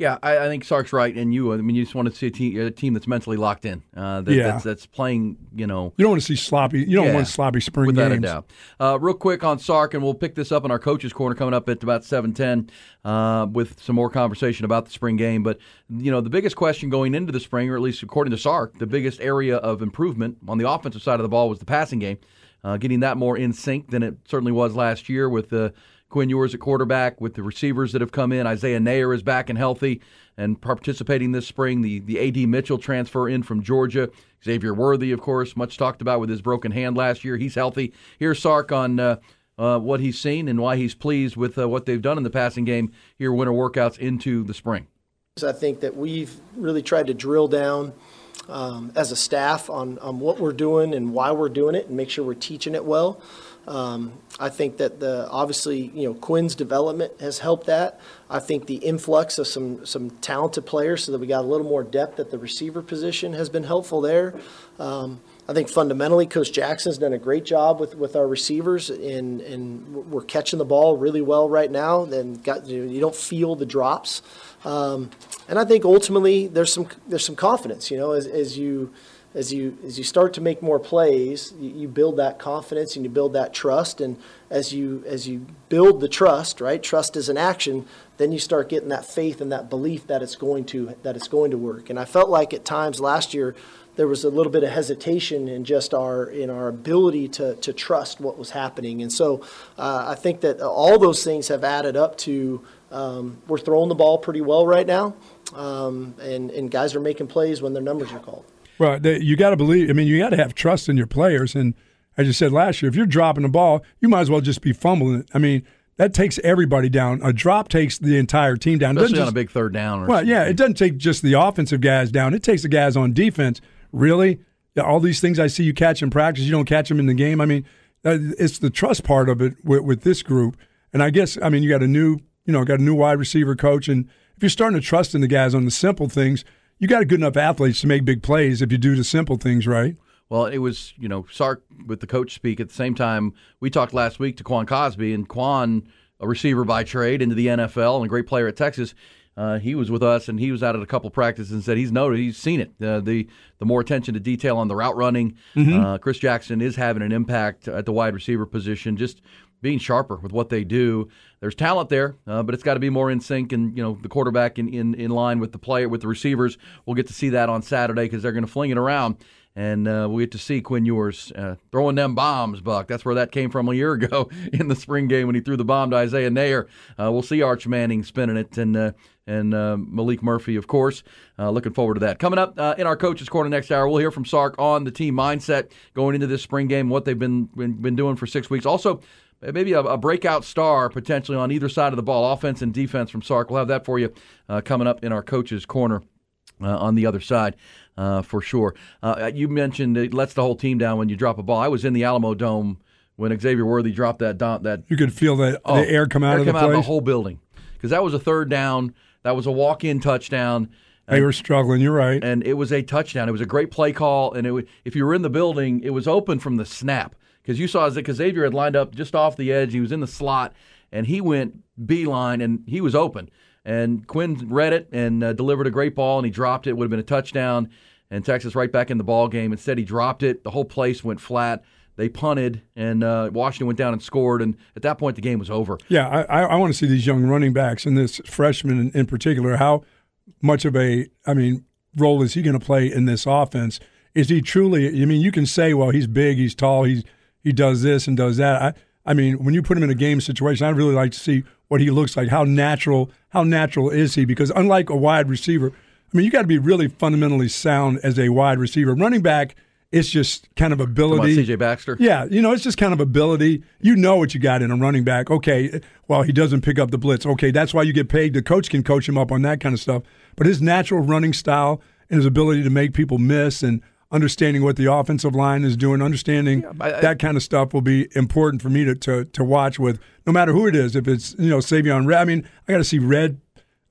Yeah, I, I think Sark's right, and you. I mean, you just want to see a team, a team that's mentally locked in. Uh, that, Yeah. that's, that's playing. You know, You don't want to see sloppy. You don't Yeah, want sloppy spring without games. a doubt. Uh, real quick on Sark, and we'll pick this up in our coaches' corner coming up at about seven ten uh, with some more conversation about the spring game. But you know, the biggest question going into the spring, or at least according to Sark, the biggest area of improvement on the offensive side of the ball was the passing game, uh, getting that more in sync than it certainly was last year with uh, Quinn Ewers at quarterback, with the receivers that have come in. Isaiah Neyor is back and healthy and participating this spring. The the AD Mitchell transfer in from Georgia. Xavier Worthy, of course, much talked about with his broken hand last year. He's healthy. Here's Sark on uh, uh, what he's seen and why he's pleased with uh, what they've done in the passing game here, winter workouts into the spring. I think that we've really tried to drill down um, as a staff on, on what we're doing and why we're doing it and make sure we're teaching it well. Um, I think that the obviously you know Quinn's development has helped that. I think the influx of some some talented players so that we got a little more depth at the receiver position has been helpful there. Um, I think fundamentally, Coach Jackson's done a great job with, with our receivers, and, and we're catching the ball really well right now. And got you, know, you don't feel the drops, um, and I think ultimately there's some there's some confidence. You know, as, as you as you as you start to make more plays, you, you build that confidence and you build that trust. And as you as you build the trust, right? Trust is an action. Then you start getting that faith and that belief that it's going to that it's going to work. And I felt like at times last year there was a little bit of hesitation in just our in our ability to to trust what was happening. And so uh, I think that all those things have added up to um, we're throwing the ball pretty well right now, um, and and guys are making plays when their numbers are called. Well, they, you got to believe. I mean, you got to have trust in your players. And as you said last year, if you're dropping the ball, you might as well just be fumbling it. I mean, that takes everybody down. A drop takes the entire team down. Especially on a big third down. Or Well, yeah, it doesn't take just the offensive guys down. It takes the guys on defense. Really, all these things I see you catch in practice, you don't catch them in the game. I mean, it's the trust part of it with, with this group. And I guess I mean you got a new, you know, got a new wide receiver coach, and if you're starting to trust in the guys on the simple things, you got a good enough athletes to make big plays if you do the simple things right. Well, it was, you know, Sark with the coach speak at the same time. We talked last week to Quan Cosby, and Quan, a receiver by trade into the NFL and a great player at Texas, uh, he was with us and he was out at a couple practices and said he's noted, he's seen it. Uh, the the more attention to detail on the route running. Mhm. Uh, Chris Jackson is having an impact at the wide receiver position, just being sharper with what they do. There's talent there, uh, but it's got to be more in sync and you know the quarterback in, in, in line with the player with the receivers. We'll get to see that on Saturday because they're going to fling it around. And uh, we get to see Quinn Ewers uh, throwing them bombs, Buck. That's where that came from a year ago in the spring game when he threw the bomb to Isaiah Neyor. Uh, we'll see Arch Manning spinning it and uh, and uh, Maalik Murphy, of course. Looking forward to that. Coming up in our coaches' corner next hour, we'll hear from Sark on the team mindset going into this spring game, what they've been been, been doing for six weeks. Also, maybe a, a breakout star potentially on either side of the ball, offense and defense from Sark. We'll have that for you uh, coming up in our coaches' corner uh, on the other side uh, for sure. Uh, you mentioned it lets the whole team down when you drop a ball. I was in the Alamodome when Xavier Worthy dropped that that You could feel the, Oh, the air come out air of the come out of the whole building because that was a third down. That was a walk-in touchdown. they were struggling. You're right. and it was a touchdown. It was a great play call, and it was, if you were in the building, it was open from the snap because you saw because Xavier had lined up just off the edge. He was in the slot, and he went beeline, and he was open. And Quinn read it and uh, delivered a great ball, and he dropped it. Would have been a touchdown, and Texas right back in the ball game. Instead, he dropped it. The whole place went flat. They punted, and uh, Washington went down and scored. And at that point, the game was over. Yeah, I, I, I want to see these young running backs and this freshman in, in particular. How much of a, I mean, role is he going to play in this offense? Is he truly? I mean, you can say, well, he's big, he's tall, he's he does this and does that. I, I mean, when you put him in a game situation, I'd really like to see what he looks like. How natural? How natural is he? Because unlike a wide receiver, I mean, you got to be really fundamentally sound as a wide receiver. Running back, it's just kind of Come on, ability. C.J. Baxter. Yeah, you know, it's just kind of ability. You know what you got in a running back. Okay, well, he doesn't pick up the blitz. Okay, that's why you get paid. The coach can coach him up on that kind of stuff. But his natural running style and his ability to make people miss and understanding what the offensive line is doing, understanding I- I- that kind of stuff will be important for me to, to, to watch with no matter who it is. If it's, you know, Savion Red. I mean, I got to see Red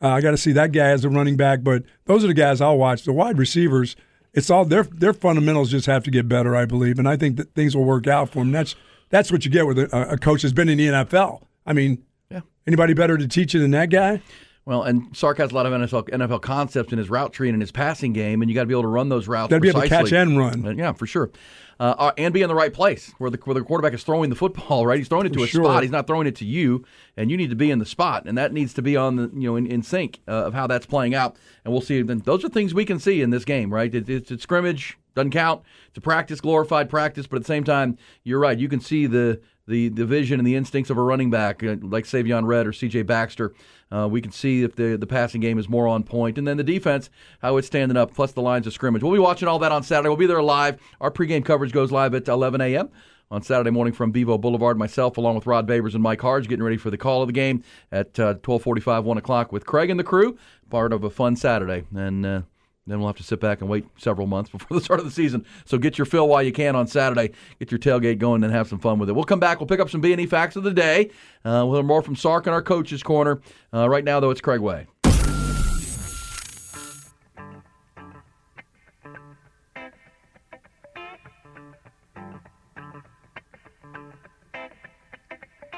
Uh, I got to see that guy as a running back, but those are the guys I'll watch. The wide receivers, it's all their their fundamentals just have to get better, I believe, and I think that things will work out for them. That's that's what you get with a, a coach that's been in the NFL. I mean, Yeah. anybody better to teach you than that guy? Well, and Sark has a lot of NFL, NFL concepts in his route tree and in his passing game, and you got to be able to run those routes. Gotta be able to catch and run. Uh, yeah, for sure. Uh, uh, and be in the right place where the where the quarterback is throwing the football. Right, he's throwing it to For a sure. spot. He's not throwing it to you, and you need to be in the spot, and that needs to be on the you know in, in sync uh, of how that's playing out. And we'll see. Then those are things we can see in this game. Right, it, it's, it's scrimmage doesn't count. It's a practice, glorified practice, but at the same time, you're right. You can see the the, the vision and the instincts of a running back uh, like Savion Red or C.J. Baxter. Uh, we can see if the the passing game is more on point, and then the defense how it's standing up, plus the lines of scrimmage. We'll be watching all that on Saturday. We'll be there live. Our pregame coverage goes live at 11 a.m. on Saturday morning from Bevo Boulevard. Myself, along with Rod Babers and Mike Harge, getting ready for the call of the game at uh, 12:45, 1 o'clock with Craig and the crew. Part of a fun Saturday, and. Uh, then we'll have to sit back and wait several months before the start of the season. So get your fill while you can on Saturday. Get your tailgate going and have some fun with it. We'll come back. We'll pick up some B&E facts of the day. Uh, we'll hear more from Sark in our coaches corner. Uh, right now, though, it's Craig Way.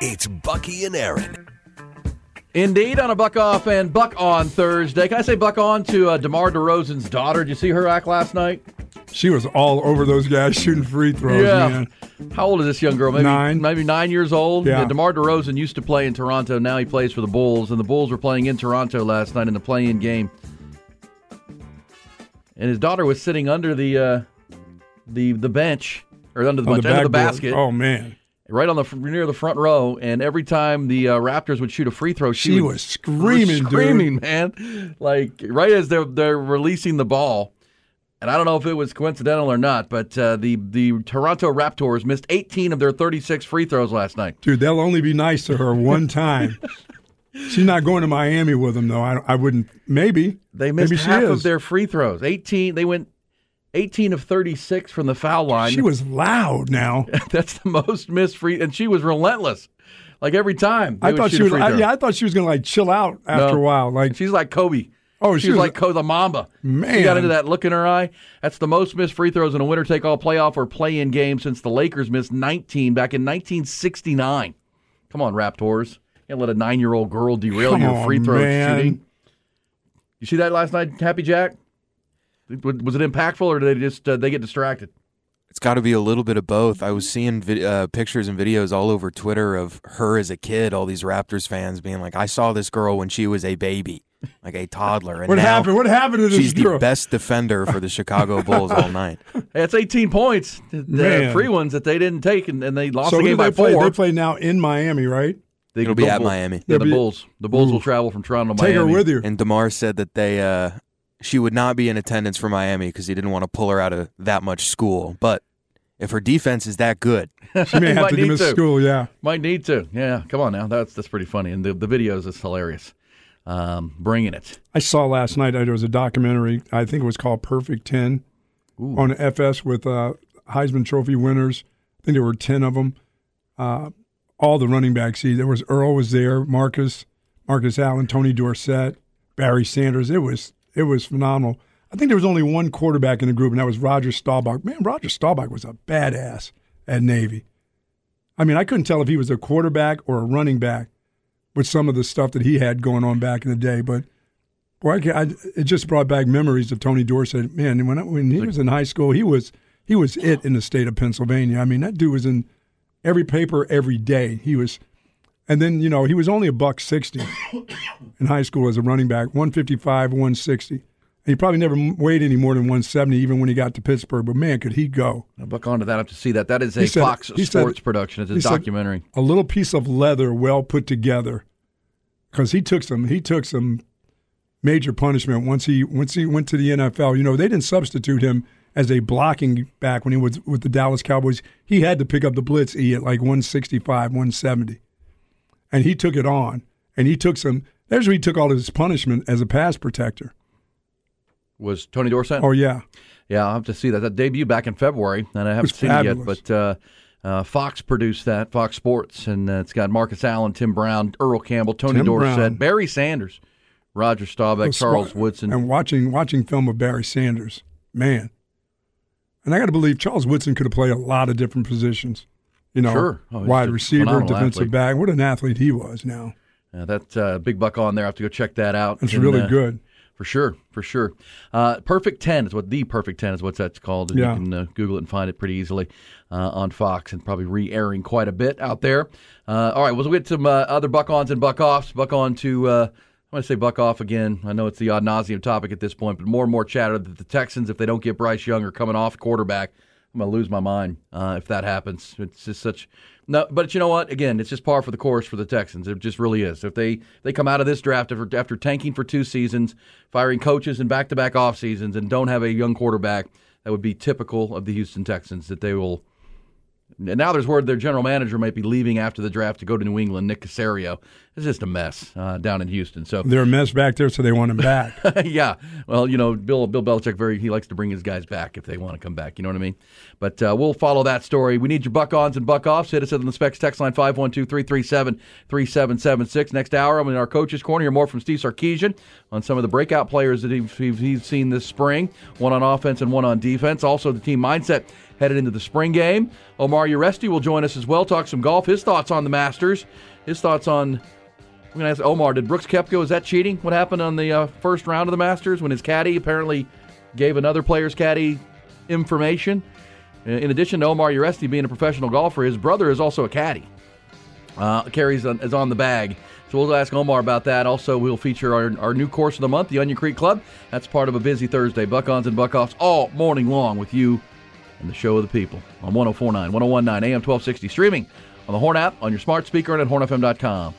It's Bucky and Aaron. Indeed, on a buck off and buck on Thursday. Can I say buck on to uh, DeMar DeRozan's daughter? Did you see her act last night? She was all over those guys shooting free throws, yeah. man. How old is this young girl? Maybe Nine. Maybe nine years old. Yeah. DeMar DeRozan used to play in Toronto. Now he plays for the Bulls, and the Bulls were playing in Toronto last night in the play-in game. And his daughter was sitting under the uh, the the bench or under the bench, the under the basket, Oh man, right on the near the front row. And every time the uh, Raptors would shoot a free throw, she, She would- was screaming, dude. screaming, man, like right as they're they're releasing the ball. And I don't know if it was coincidental or not, but uh, the the Toronto Raptors missed 18 of their 36 free throws last night. dude, they'll only be nice to her one time. She's not going to Miami with them, though. I, I wouldn't. Maybe They missed Maybe she half is. of their free throws. 18. They went 18 of 36 from the foul line. She was loud. Now That's the most missed free, and she was relentless. Like every time, I thought she was. I, yeah, I thought she was going to like chill out after No. a while. Like She's like Kobe. Oh, she, she was, was- like Kobe the Mamba. Man, She got into that look in her eye. That's the most missed free throws in a winner take all playoff or play in game since the Lakers missed 19 back in 1969. Come on, Raptors. You can't let a nine year old girl derail Come your free throw man. shooting. You see that last night, Happy Jack? Was it impactful or did they just uh, they get distracted? It's got to be a little bit of both. I was seeing vid- uh, pictures and videos all over Twitter of her as a kid. All these Raptors fans being like, "I saw this girl when she was a baby, like a toddler." And what now happened? What happened to this She's the best defender for the Chicago Bulls all night. Hey, it's 18 points, the Man. free ones that they didn't take, and, and they lost so the game they by play? four. They play now in Miami, right? They- It'll be at Bull- Miami. Yeah, the They'll be- Bulls. The Bulls will travel from Toronto to Take Miami. her with you. And Demar said that they uh, she would not be in attendance for Miami because he didn't want to pull her out of that much school. But if her defense is that good, She may have Might to need miss to. school. Yeah. Might need to. Yeah, come on now. That's that's pretty funny, and the the videos is hilarious. Um, bringing it. I saw last night. uh, There was a documentary. I think it was called Perfect Ten on FS with uh, Heisman Trophy winners. I think there were ten of them. Uh, all the running backs. See, there was Earl was there, Marcus, Marcus Allen, Tony Dorsett, Barry Sanders. It was it was phenomenal. I think there was only one quarterback in the group, and that was Roger Staubach. Man, Roger Staubach was a badass at Navy. I mean, I couldn't tell if he was a quarterback or a running back with some of the stuff that he had going on back in the day. But boy, I, I, it just brought back memories of Tony Dorsett. Man, when I, when he was in high school, he was he was it in the state of Pennsylvania. I mean, that dude was in every paper every day. He was, and then you know he was only a buck sixty in high school as a running back, one fifty five, one sixty. And he probably never weighed any more than 170, even when he got to Pittsburgh. But man, could he go! I'll buck onto that up to see that. That is a said- Fox he said- Sports production. It's a documentary. a little piece of leather well put together because he took some he took some major punishment once he once he went to the NFL. You know, they didn't substitute him as a blocking back when he was with the Dallas Cowboys. He had to pick up the blitz E at like 165, 170. And he took it on. And he took some there's where he took all his punishment as a pass protector. Was Tony Dorsett? Oh yeah. Yeah, I'll have to see that. That debut back in February, and I haven't seen it yet. But uh, uh, Fox produced that, Fox Sports, and uh, it's got Marcus Allen, Tim Brown, Earl Campbell, Tony Tim Dorsett, Brown. Barry Sanders. Roger Staubach, Oh, Charles Woodson. and watching watching film of Barry Sanders, man. And I got to believe Charles Woodson could have played a lot of different positions. You know, Sure. Oh, wide receiver, defensive athlete. back. What an athlete he was! Now Yeah, that uh, big buck on there. I have to go check that out. it's And, really uh, good. For sure, for sure. Uh, Perfect 10 is what the Perfect 10 is what that's called. And Yeah. You can uh, Google it and find it pretty easily uh, on Fox and probably re airing quite a bit out there. Uh, all right, well, we'll get some uh, other buck ons and buck offs. Buck on to, uh, I'm going to say buck off again. I know it's the odd nauseum topic at this point, but more and more chatter that the Texans, if they don't get Bryce Young are coming off quarterback, I'm going to lose my mind uh, if that happens. It's just such. No, but you know what? Again, it's just par for the course for the Texans. It just really is. If they they come out of this draft after, after tanking for two seasons, firing coaches in back to back off seasons, and don't have a young quarterback, that would be typical of the Houston Texans. That they will. And now there's word their general manager might be leaving after the draft to go to New England. Nick Caserio. It's just a mess uh, down in Houston. So They're a mess back there, so they want him back. yeah. Well, you know, Bill Bill Belichick very he likes to bring his guys back if they want to come back. You know what I mean? But uh, we'll follow that story. We need your buck ons and buck offs. Hit us on the specs text line 512-337-3776. Next hour, I'm in our coaches corner. Hear more from Steve Sarkisian on some of the breakout players that he's, he's seen this spring. One on offense and one on defense. Also, the team mindset headed into the spring game. Omar Uresti will join us as well. Talk some golf. His thoughts on the Masters. His thoughts on I'm going to ask Omar, did Brooks Koepka, is that cheating? What happened on the uh, first round of the Masters when his caddy apparently gave another player's caddy information? In addition to Omar Uresti being a professional golfer, his brother is also a caddy. Uh, carries on, is on the bag. So we'll ask Omar about that. Also, we'll feature our, our new course of the month, the Onion Creek Club. That's part of a busy Thursday. Buck-ons and buck-offs all morning long with you and the show of the people on 1049, 1019, AM 1260. Streaming on the Horn app, on your smart speaker, and at hornfm.com.